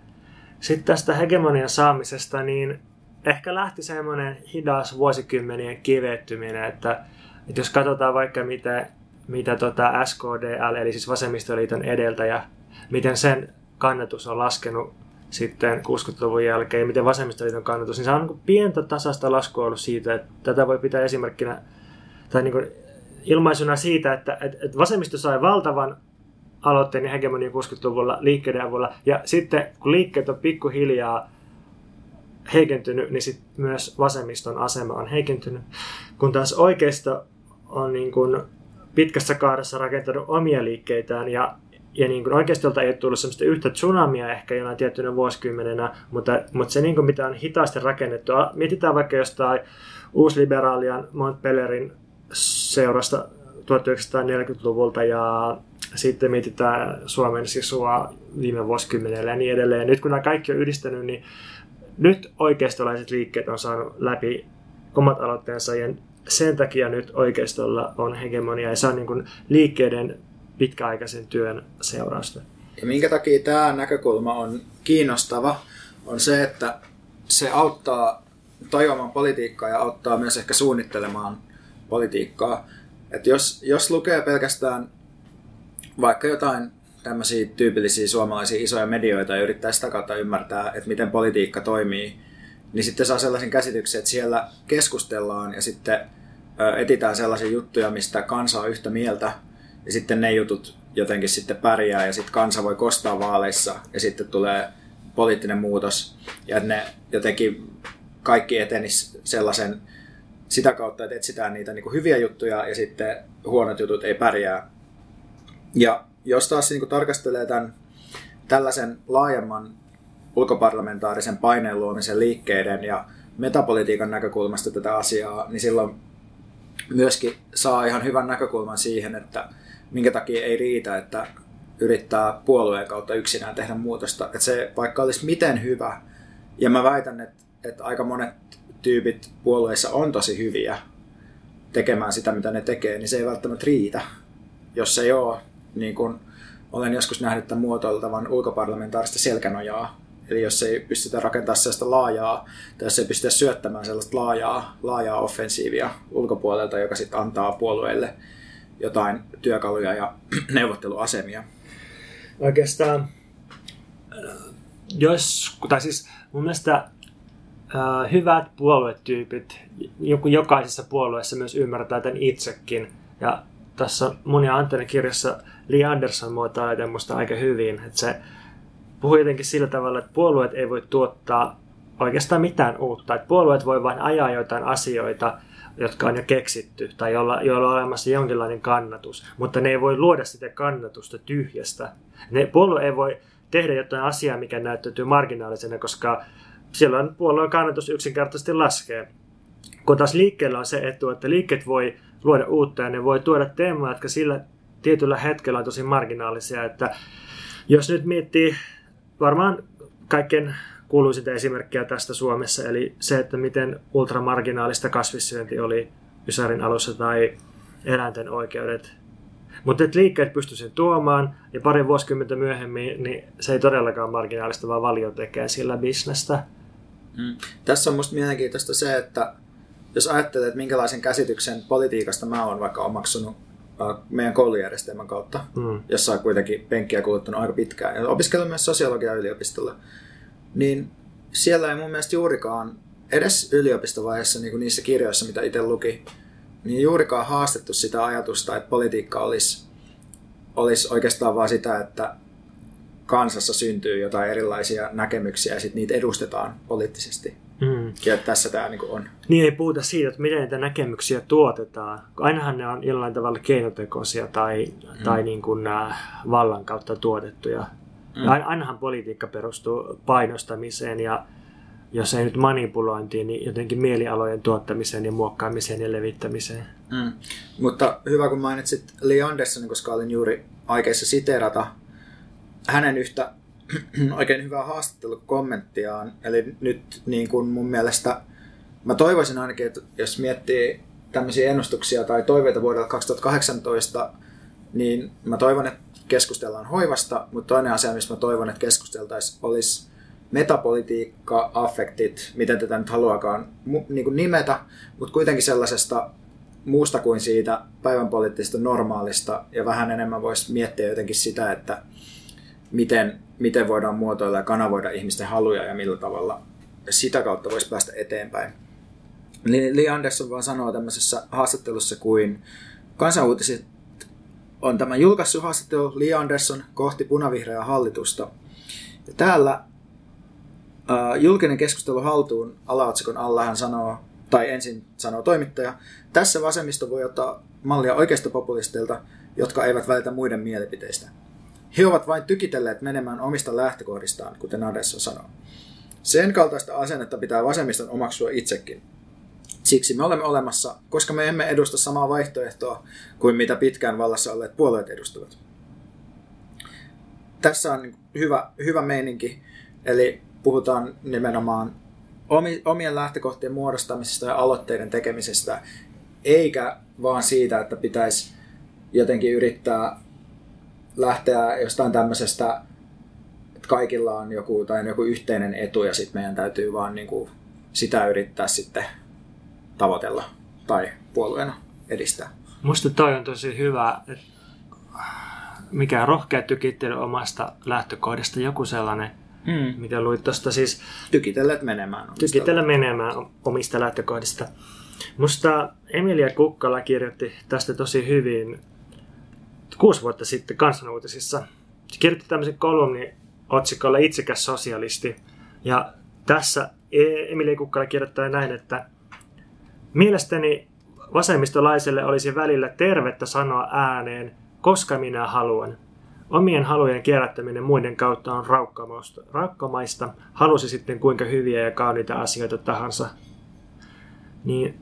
sitten tästä hegemonian saamisesta, niin ehkä lähti semmoinen hidas vuosikymmenien kivettyminen, että, että jos katsotaan vaikka mitä, mitä tota SKDL, eli siis Vasemmistoliiton edeltäjä, miten sen kannatus on laskenut sitten 60-luvun jälkeen ja miten vasemmistoliiton kannatus, niin se on niin pientä tasaista laskua ollut siitä, että tätä voi pitää esimerkkinä tai niin kuin ilmaisuna siitä, että, että vasemmisto sai valtavan aloitteen ja hegemonian 60-luvulla liikkeiden avulla ja sitten kun liikkeet on pikkuhiljaa heikentynyt, niin sitten myös vasemmiston asema on heikentynyt. Kun taas oikeisto on niin kuin pitkässä kaaressa rakentanut omia liikkeitään ja ja niin kuin oikeastaan ei ole tullut sellaista yhtä tsunamia ehkä jonain tiettynä vuosikymmenenä, mutta, mutta se niin kuin mitä on hitaasti rakennettu, mietitään vaikka jostain uusliberaalien Montpellerin seurasta 1940-luvulta ja sitten mietitään Suomen sisua viime vuosikymmenellä ja niin edelleen. Nyt kun nämä kaikki on yhdistänyt, niin nyt oikeistolaiset liikkeet on saanut läpi omat aloitteensa ja sen takia nyt oikeistolla on hegemonia ja se on niin kuin liikkeiden pitkäaikaisen työn seurausta. Ja minkä takia tämä näkökulma on kiinnostava, on se, että se auttaa tajuamaan politiikkaa ja auttaa myös ehkä suunnittelemaan politiikkaa. Et jos, jos lukee pelkästään vaikka jotain tämmöisiä tyypillisiä suomalaisia isoja medioita ja yrittää sitä kautta ymmärtää, että miten politiikka toimii, niin sitten saa sellaisen käsityksen, että siellä keskustellaan ja sitten etitään sellaisia juttuja, mistä kansa on yhtä mieltä, ja sitten ne jutut jotenkin sitten pärjää ja sitten kansa voi kostaa vaaleissa ja sitten tulee poliittinen muutos ja ne jotenkin kaikki etenis sellaisen sitä kautta, että etsitään niitä niin kuin hyviä juttuja ja sitten huonot jutut ei pärjää. Ja jos taas niin kuin tarkastelee tämän tällaisen laajemman ulkoparlamentaarisen paineen luomisen liikkeiden ja metapolitiikan näkökulmasta tätä asiaa, niin silloin myöskin saa ihan hyvän näkökulman siihen, että minkä takia ei riitä, että yrittää puolueen kautta yksinään tehdä muutosta. Että se vaikka olisi miten hyvä, ja mä väitän, että, että aika monet tyypit puolueissa on tosi hyviä tekemään sitä, mitä ne tekee, niin se ei välttämättä riitä, jos ei ole, niin kuin olen joskus nähnyt tämän muotoiltavan ulkoparlamentaarista selkänojaa. Eli jos ei pystytä rakentamaan sellaista laajaa, tai jos ei pystytä syöttämään sellaista laajaa, laajaa offensiivia ulkopuolelta, joka sitten antaa puolueelle jotain työkaluja ja neuvotteluasemia? Oikeastaan, äh, jos, tai siis mun mielestä äh, hyvät puoluetyypit, joku jokaisessa puolueessa myös ymmärtää tämän itsekin. Ja tässä mun ja Antonin kirjassa Lee Anderson muotoilee musta aika hyvin, että se puhuu jotenkin sillä tavalla, että puolueet ei voi tuottaa oikeastaan mitään uutta. Että puolueet voi vain ajaa jotain asioita, jotka on jo keksitty tai joilla, joilla on olemassa jonkinlainen kannatus, mutta ne ei voi luoda sitä kannatusta tyhjästä. Ne, puolue ei voi tehdä jotain asiaa, mikä näyttäytyy marginaalisena, koska silloin puolueen kannatus yksinkertaisesti laskee. Kun taas liikkeellä on se etu, että liikkeet voi luoda uutta ja ne voi tuoda teemoja, jotka sillä tietyllä hetkellä on tosi marginaalisia. Että jos nyt miettii varmaan kaikkein kuuluisinta esimerkkiä tästä Suomessa, eli se, että miten ultramarginaalista kasvissyönti oli Ysärin alussa tai eläinten oikeudet. Mutta että liikkeet pystyi sen tuomaan, ja pari vuosikymmentä myöhemmin niin se ei todellakaan marginaalista, vaan valio tekee sillä bisnestä. Mm. Tässä on minusta mielenkiintoista se, että jos ajattelee, että minkälaisen käsityksen politiikasta mä oon vaikka omaksunut äh, meidän koulujärjestelmän kautta, mm. jossa on kuitenkin penkkiä kuluttanut aika pitkään, ja opiskellut myös sosiologia yliopistolla, niin siellä ei mun mielestä juurikaan, edes yliopistovaiheessa niin kuin niissä kirjoissa, mitä itse luki, niin juurikaan haastettu sitä ajatusta, että politiikka olisi, olisi oikeastaan vaan sitä, että kansassa syntyy jotain erilaisia näkemyksiä ja sitten niitä edustetaan poliittisesti. Mm. Ja tässä tämä niin on. Niin ei puhuta siitä, että miten niitä näkemyksiä tuotetaan. Ainahan ne on jollain tavalla keinotekoisia tai, mm. tai niin kuin, vallan kautta tuotettuja. Mm. Ainahan politiikka perustuu painostamiseen ja jos ei nyt manipulointiin, niin jotenkin mielialojen tuottamiseen ja muokkaamiseen ja levittämiseen. Mm. Mutta hyvä kun mainitsit Lee Andersonin, koska olin juuri aikeissa siterata hänen yhtä oikein hyvää haastattelukommenttiaan. Eli nyt niin kuin mun mielestä, mä toivoisin ainakin, että jos miettii tämmöisiä ennustuksia tai toiveita vuodelta 2018, niin mä toivon, että keskustellaan hoivasta, mutta toinen asia, missä mä toivon, että keskusteltaisiin, olisi metapolitiikka, affektit, miten tätä nyt haluakaan niin nimetä, mutta kuitenkin sellaisesta muusta kuin siitä päivän poliittisesta normaalista ja vähän enemmän voisi miettiä jotenkin sitä, että miten, miten voidaan muotoilla ja kanavoida ihmisten haluja ja millä tavalla sitä kautta voisi päästä eteenpäin. Lee Anderson vaan sanoo tämmöisessä haastattelussa kuin kansanuutiset on tämä julkaissut haastattelu Lee Anderson kohti punavihreää hallitusta. Ja täällä uh, julkinen keskustelu haltuun alaotsikon alla hän sanoo, tai ensin sanoo toimittaja, tässä vasemmisto voi ottaa mallia oikeista populisteilta, jotka eivät välitä muiden mielipiteistä. He ovat vain tykitelleet menemään omista lähtökohdistaan, kuten Adessa sanoo. Sen kaltaista asennetta pitää vasemmiston omaksua itsekin. Siksi me olemme olemassa, koska me emme edusta samaa vaihtoehtoa kuin mitä pitkään vallassa olleet puolueet edustavat. Tässä on niin hyvä, hyvä meininki, eli puhutaan nimenomaan omien lähtökohtien muodostamisesta ja aloitteiden tekemisestä, eikä vaan siitä, että pitäisi jotenkin yrittää lähteä jostain tämmöisestä, että kaikilla on joku, tai joku yhteinen etu ja sitten meidän täytyy vaan niin kuin sitä yrittää sitten tavoitella tai puolueena edistää. Musta toi on tosi hyvä, että mikä rohkea tykittely omasta lähtökohdasta, joku sellainen, hmm. mitä luit tuosta siis... Tykitellet menemään. Tykitellä menemään omista lähtökohdista. Musta Emilia Kukkala kirjoitti tästä tosi hyvin kuusi vuotta sitten kansanuutisissa. Se kirjoitti tämmöisen kolumni otsikolla Itsekäs sosialisti. Ja tässä e- Emilia Kukkala kirjoittaa näin, että mielestäni vasemmistolaiselle olisi välillä tervettä sanoa ääneen, koska minä haluan. Omien halujen kierrättäminen muiden kautta on raukkamaista, halusi sitten kuinka hyviä ja kauniita asioita tahansa. Niin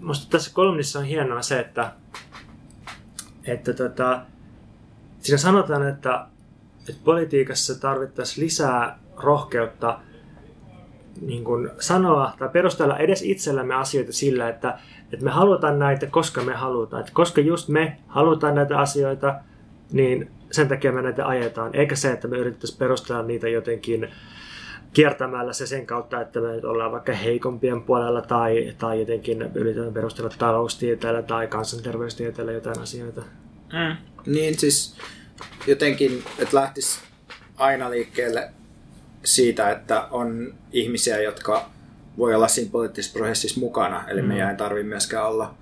musta tässä kolumnissa on hienoa se, että että tota, siinä sanotaan, että, että politiikassa tarvittaisiin lisää rohkeutta niin kuin sanoa tai perustella edes itsellämme asioita sillä, että, että me halutaan näitä, koska me halutaan. Että koska just me halutaan näitä asioita, niin sen takia me näitä ajetaan. Eikä se, että me yritettäisiin perustella niitä jotenkin kiertämällä se sen kautta, että me nyt ollaan vaikka heikompien puolella tai, tai jotenkin yritetään perustella taloustieteellä tai kansanterveystieteellä jotain asioita. Mm. Niin siis jotenkin, että lähtisi aina liikkeelle siitä, että on ihmisiä, jotka voi olla siinä poliittisessa prosessissa mukana. Eli mm. meidän ei tarvitse myöskään olla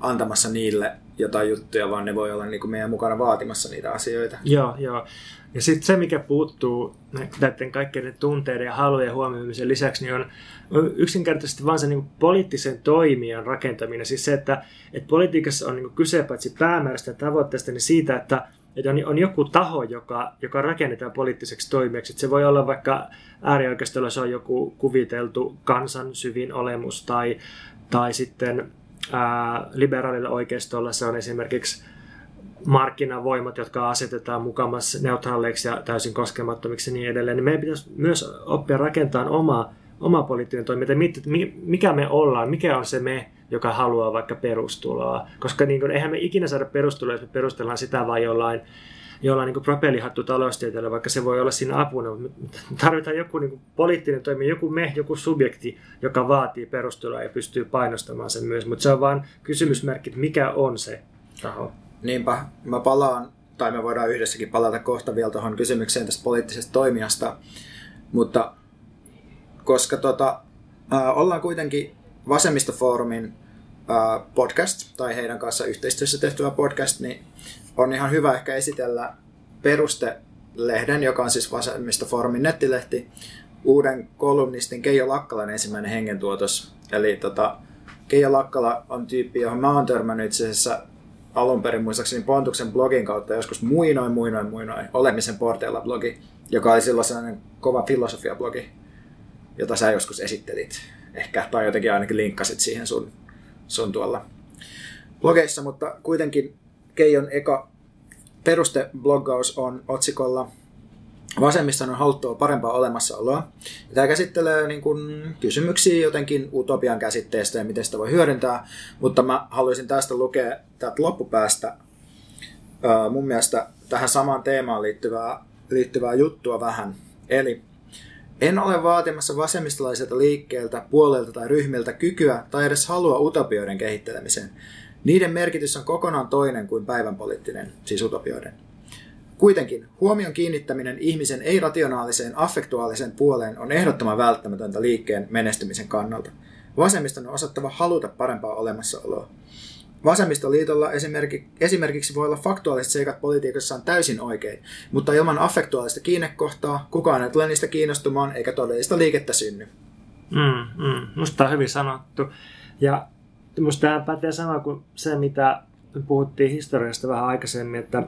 antamassa niille jotain juttuja, vaan ne voi olla niin kuin meidän mukana vaatimassa niitä asioita. Joo, joo. Ja sitten se, mikä puuttuu näiden kaikkien tunteiden ja halujen huomioimisen lisäksi, niin on yksinkertaisesti vain se niin poliittisen toimijan rakentaminen. Siis se, että, että politiikassa on niin kyse paitsi päämäärästä ja tavoitteesta, niin siitä, että, että on, on joku taho, joka, joka rakennetaan poliittiseksi toimijaksi. Että se voi olla vaikka äärioikeistolla se on joku kuviteltu kansan syvin olemus tai, tai sitten ää, liberaalilla oikeistolla se on esimerkiksi markkinavoimat, jotka asetetaan mukamassa neutraaleiksi ja täysin koskemattomiksi ja niin edelleen, niin meidän pitäisi myös oppia rakentamaan oma, oma poliittinen toiminta, mikä me ollaan, mikä on se me, joka haluaa vaikka perustuloa. Koska niin kuin, eihän me ikinä saada perustuloa, jos me perustellaan sitä vain jollain, jollain niin propellihattu taloustieteellä, vaikka se voi olla siinä apuna. Mutta tarvitaan joku niin kuin poliittinen toimi, joku me, joku subjekti, joka vaatii perustuloa ja pystyy painostamaan sen myös. Mutta se on vain kysymysmerkki, että mikä on se taho. Niinpä, mä palaan, tai me voidaan yhdessäkin palata kohta vielä tuohon kysymykseen tästä poliittisesta toimijasta, mutta koska tota, ollaan kuitenkin Vasemmistofoorumin podcast, tai heidän kanssa yhteistyössä tehtyä podcast, niin on ihan hyvä ehkä esitellä perustelehden, joka on siis Vasemmistofoorumin nettilehti, uuden kolumnistin Keijo Lakkalan ensimmäinen hengentuotos. Eli tota, Keijo Lakkala on tyyppi, johon mä oon törmännyt itse asiassa alun perin muistaakseni Pontuksen blogin kautta joskus muinoin, muinoin, muinoin, olemisen porteilla blogi, joka oli silloin sellainen kova filosofia-blogi, jota sä joskus esittelit ehkä, tai jotenkin ainakin linkkasit siihen sun, sun tuolla blogeissa, mutta kuitenkin Keijon eka perustebloggaus on otsikolla Vasemmiston on haluttua parempaa olemassaoloa. Tämä käsittelee niin kuin, kysymyksiä jotenkin utopian käsitteestä ja miten sitä voi hyödyntää, mutta mä haluaisin tästä lukea täältä loppupäästä mun mielestä tähän samaan teemaan liittyvää, liittyvää juttua vähän. Eli en ole vaatimassa vasemmistolaiselta liikkeeltä, puolelta tai ryhmiltä kykyä tai edes halua utopioiden kehittelemiseen. Niiden merkitys on kokonaan toinen kuin päivänpoliittinen, siis utopioiden. Kuitenkin huomion kiinnittäminen ihmisen ei-rationaaliseen affektuaaliseen puoleen on ehdottoman välttämätöntä liikkeen menestymisen kannalta. Vasemmiston on osattava haluta parempaa olemassaoloa. Vasemmistoliitolla esimerkiksi voi olla faktuaaliset seikat politiikassaan täysin oikein, mutta ilman affektuaalista kiinnekohtaa kukaan ei tule niistä kiinnostumaan eikä todellista liikettä synny. Mm, mm. Musta on hyvin sanottu. Ja musta tämä pätee sama kuin se, mitä puhuttiin historiasta vähän aikaisemmin, että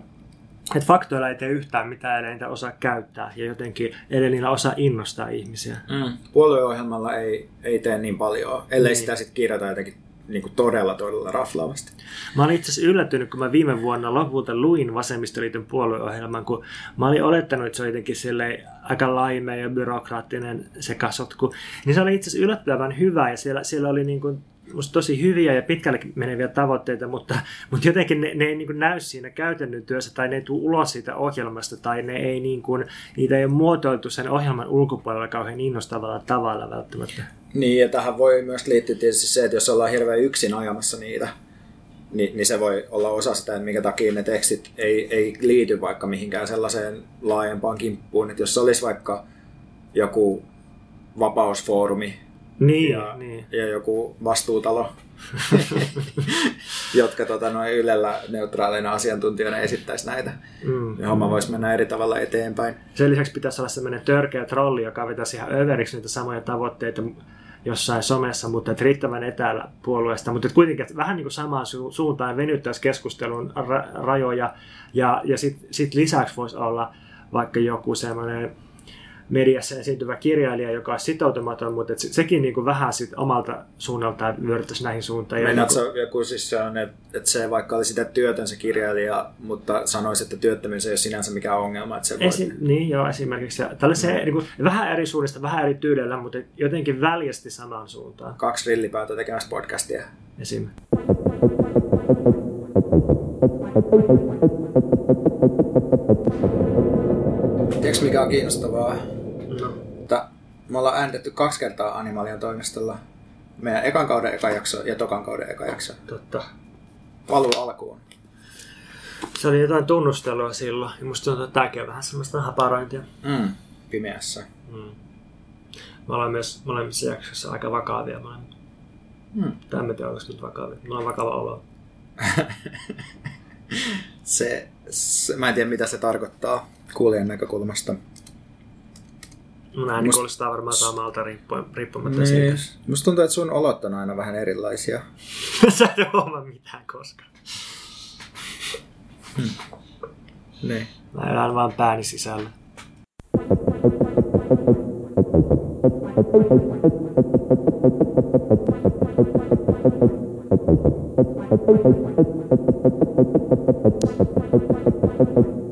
että faktoilla ei tee yhtään mitään, ellei niitä osaa käyttää ja jotenkin ellei niillä osaa innostaa ihmisiä. Mm. Puolueohjelmalla ei, ei tee niin paljon, ellei niin. sitä sitten kirjata jotenkin niin kuin todella, todella raflaavasti. Mä olin itse asiassa yllättynyt, kun mä viime vuonna lopulta luin Vasemmistoliiton puolueohjelman, kun mä olin olettanut, että se on jotenkin aika laimea ja byrokraattinen se kasotku. Niin se oli itse asiassa yllättävän hyvä ja siellä, siellä oli niin kuin musta tosi hyviä ja pitkälle meneviä tavoitteita, mutta, mutta jotenkin ne, ne ei niin näy siinä käytännön työssä tai ne ei tule ulos siitä ohjelmasta tai ne ei niin kuin, niitä ei ole muotoiltu sen ohjelman ulkopuolella kauhean innostavalla tavalla välttämättä. Niin, ja tähän voi myös liittyä tietysti se, että jos ollaan hirveän yksin ajamassa niitä, niin, niin se voi olla osa sitä, että minkä takia ne tekstit ei, ei liity vaikka mihinkään sellaiseen laajempaan kimppuun. Että jos olisi vaikka joku vapausfoorumi, niin, ja, niin. ja joku vastuutalo, jotka tota, noin Ylellä neutraaleina asiantuntijoina esittäisi näitä. Mm. Ja homma voisi mennä eri tavalla eteenpäin. Sen lisäksi pitäisi olla sellainen törkeä trolli, joka vetäisi ihan överiksi niitä samoja tavoitteita jossain somessa, mutta et riittävän etäällä puolueesta. Mutta kuitenkin vähän niin kuin samaan su- suuntaan venyttäisi keskustelun ra- rajoja. Ja, ja sitten sit lisäksi voisi olla vaikka joku semmoinen mediassa esiintyvä kirjailija, joka on sitoutumaton, mutta se, sekin niin kuin vähän sit omalta suunnaltaan vyöryttäisi näihin suuntaan. Meinaatko niin kuin... joku siis se on, että, että se vaikka oli sitä työtön se kirjailija, mutta sanoisi, että työttömyys ei ole sinänsä mikään ongelma. Että se Esi- voi... Niin, joo, esimerkiksi. Tällaisia no. niin kuin, vähän eri suunnista, vähän eri tyydellä, mutta jotenkin väljästi samaan suuntaan. Kaksi rillipäätä tekemässä podcastia. Esim. Tiedätkö mikä on kiinnostavaa? Me ollaan äänitetty kaksi kertaa Animalian toimistolla. Meidän ekan kauden eka jakso ja tokan kauden eka jakso. Totta. Paluu alkuun. Se oli jotain tunnustelua silloin. Ja musta tuntuu, että tämäkin on vähän semmoista haparointia. Mm, pimeässä. Mm. Me ollaan myös molemmissa jaksoissa aika vakavia molemmat. Mm. Tämä me tiedä, nyt vakavia. Mulla on vakava olo. se, se, mä en tiedä mitä se tarkoittaa kuulijan näkökulmasta. Mun ääni Must... kuulostaa varmaan samalta riippumatta niin. siitä. Musta tuntuu, että sun olot on aina vähän erilaisia. Sä et huomaa mitään koskaan. Hmm. Niin. Mä elän vaan pääni sisällä. Thank you.